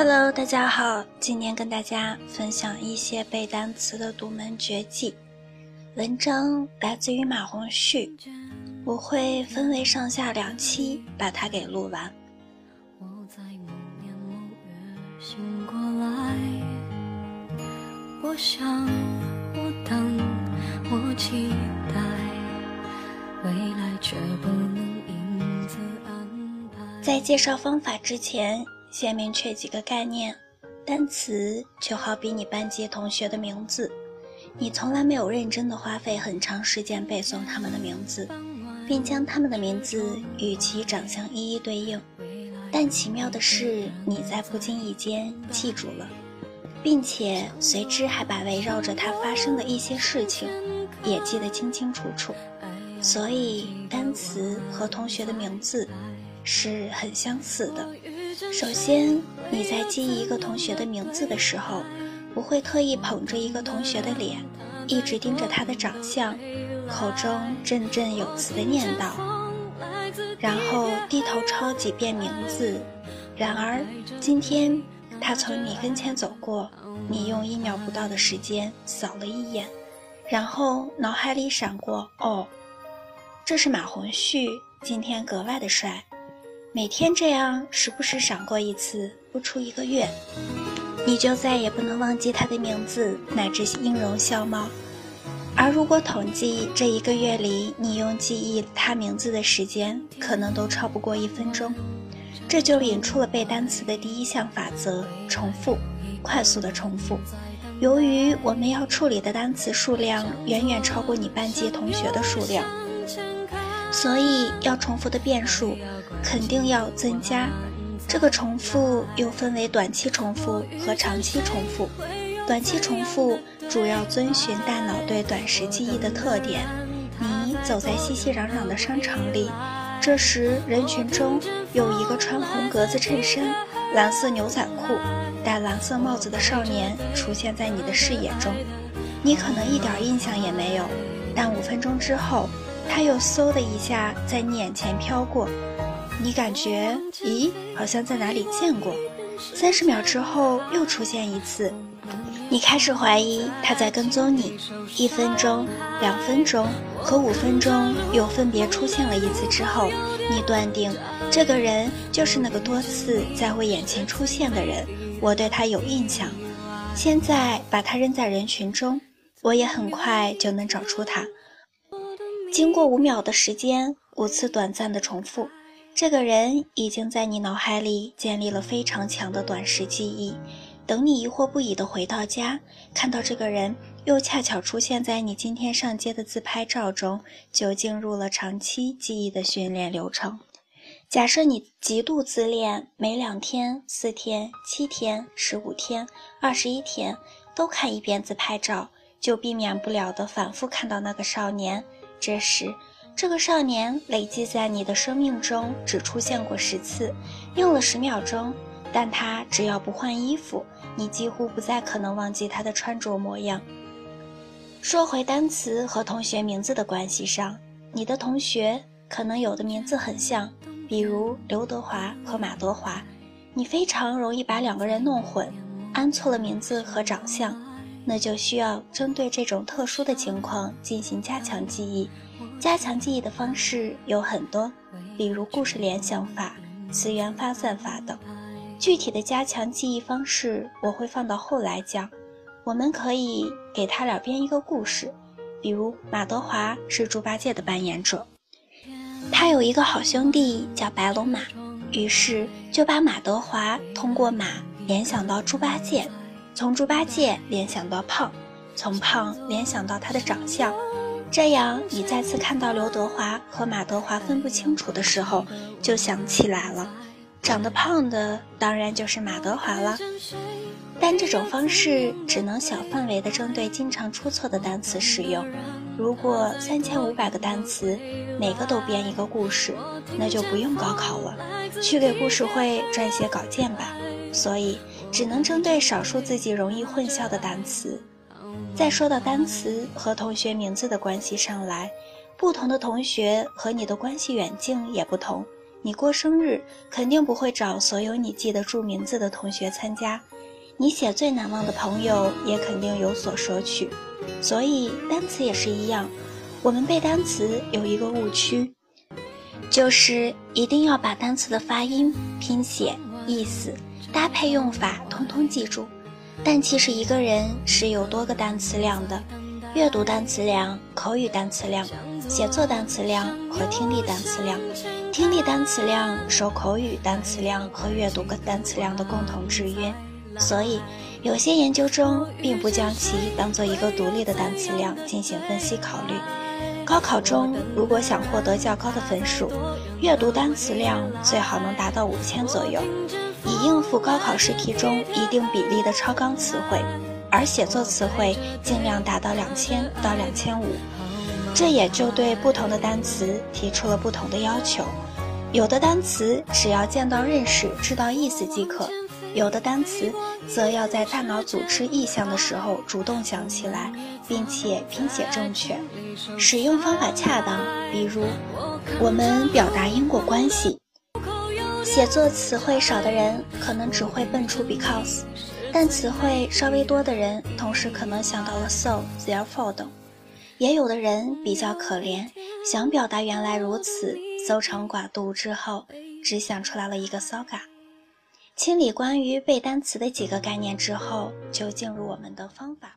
Hello，大家好，今天跟大家分享一些背单词的独门绝技。文章来自于马红旭，我会分为上下两期把它给录完。我在某年某月醒过来，我想，我等，我期待，未来却不能因此安排。在介绍方法之前。先明确几个概念，单词就好比你班级同学的名字，你从来没有认真的花费很长时间背诵他们的名字，并将他们的名字与其长相一一对应，但奇妙的是，你在不经意间记住了，并且随之还把围绕着它发生的一些事情也记得清清楚楚，所以单词和同学的名字是很相似的。首先，你在记忆一个同学的名字的时候，不会特意捧着一个同学的脸，一直盯着他的长相，口中振振有词地念叨，然后低头抄几遍名字。然而，今天他从你跟前走过，你用一秒不到的时间扫了一眼，然后脑海里闪过：哦，这是马红旭，今天格外的帅。每天这样时不时闪过一次，不出一个月，你就再也不能忘记他的名字乃至音容笑貌。而如果统计这一个月里你用记忆他名字的时间，可能都超不过一分钟。这就引出了背单词的第一项法则：重复，快速的重复。由于我们要处理的单词数量远远超过你班级同学的数量。所以要重复的变数肯定要增加，这个重复又分为短期重复和长期重复。短期重复主要遵循大脑对短时记忆的特点。你走在熙熙攘攘的商场里，这时人群中有一个穿红格子衬衫、蓝色牛仔裤、戴蓝色帽子的少年出现在你的视野中，你可能一点印象也没有，但五分钟之后。他又嗖的一下在你眼前飘过，你感觉，咦，好像在哪里见过。三十秒之后又出现一次，你开始怀疑他在跟踪你。一分钟、两分钟和五分钟又分别出现了一次之后，你断定这个人就是那个多次在我眼前出现的人。我对他有印象。现在把他扔在人群中，我也很快就能找出他。经过五秒的时间，五次短暂的重复，这个人已经在你脑海里建立了非常强的短时记忆。等你疑惑不已的回到家，看到这个人又恰巧出现在你今天上街的自拍照中，就进入了长期记忆的训练流程。假设你极度自恋，每两天、四天、七天、十五天、二十一天都看一遍自拍照，就避免不了的反复看到那个少年。这时，这个少年累计在你的生命中只出现过十次，用了十秒钟，但他只要不换衣服，你几乎不再可能忘记他的穿着模样。说回单词和同学名字的关系上，你的同学可能有的名字很像，比如刘德华和马德华，你非常容易把两个人弄混，安错了名字和长相。那就需要针对这种特殊的情况进行加强记忆。加强记忆的方式有很多，比如故事联想法、词源发散法等。具体的加强记忆方式我会放到后来讲。我们可以给他俩编一个故事，比如马德华是猪八戒的扮演者，他有一个好兄弟叫白龙马，于是就把马德华通过马联想到猪八戒。从猪八戒联想到胖，从胖联想到他的长相，这样你再次看到刘德华和马德华分不清楚的时候，就想起来了，长得胖的当然就是马德华了。但这种方式只能小范围的针对经常出错的单词使用。如果三千五百个单词，每个都编一个故事，那就不用高考了，去给故事会撰写稿件吧。所以。只能针对少数自己容易混淆的单词。再说到单词和同学名字的关系上来，不同的同学和你的关系远近也不同。你过生日肯定不会找所有你记得住名字的同学参加，你写最难忘的朋友也肯定有所舍取。所以单词也是一样，我们背单词有一个误区，就是一定要把单词的发音、拼写、意思、搭配用法通通记住。但其实一个人是有多个单词量的：阅读单词量、口语单词量、写作单词量和听力单词量。听力单词量受口语单词量和阅读单词量的共同制约，所以。有些研究中并不将其当做一个独立的单词量进行分析考虑。高考中如果想获得较高的分数，阅读单词量最好能达到五千左右，以应付高考试题中一定比例的超纲词汇；而写作词汇尽量达到两千到两千五。这也就对不同的单词提出了不同的要求。有的单词只要见到认识、知道意思即可。有的单词则要在大脑组织意象的时候主动想起来，并且拼写正确，使用方法恰当。比如，我们表达因果关系，写作词汇少的人可能只会蹦出 because，但词汇稍微多的人同时可能想到了 so、therefore 等。也有的人比较可怜，想表达原来如此，搜肠刮肚之后，只想出来了一个 saga。清理关于背单词的几个概念之后，就进入我们的方法。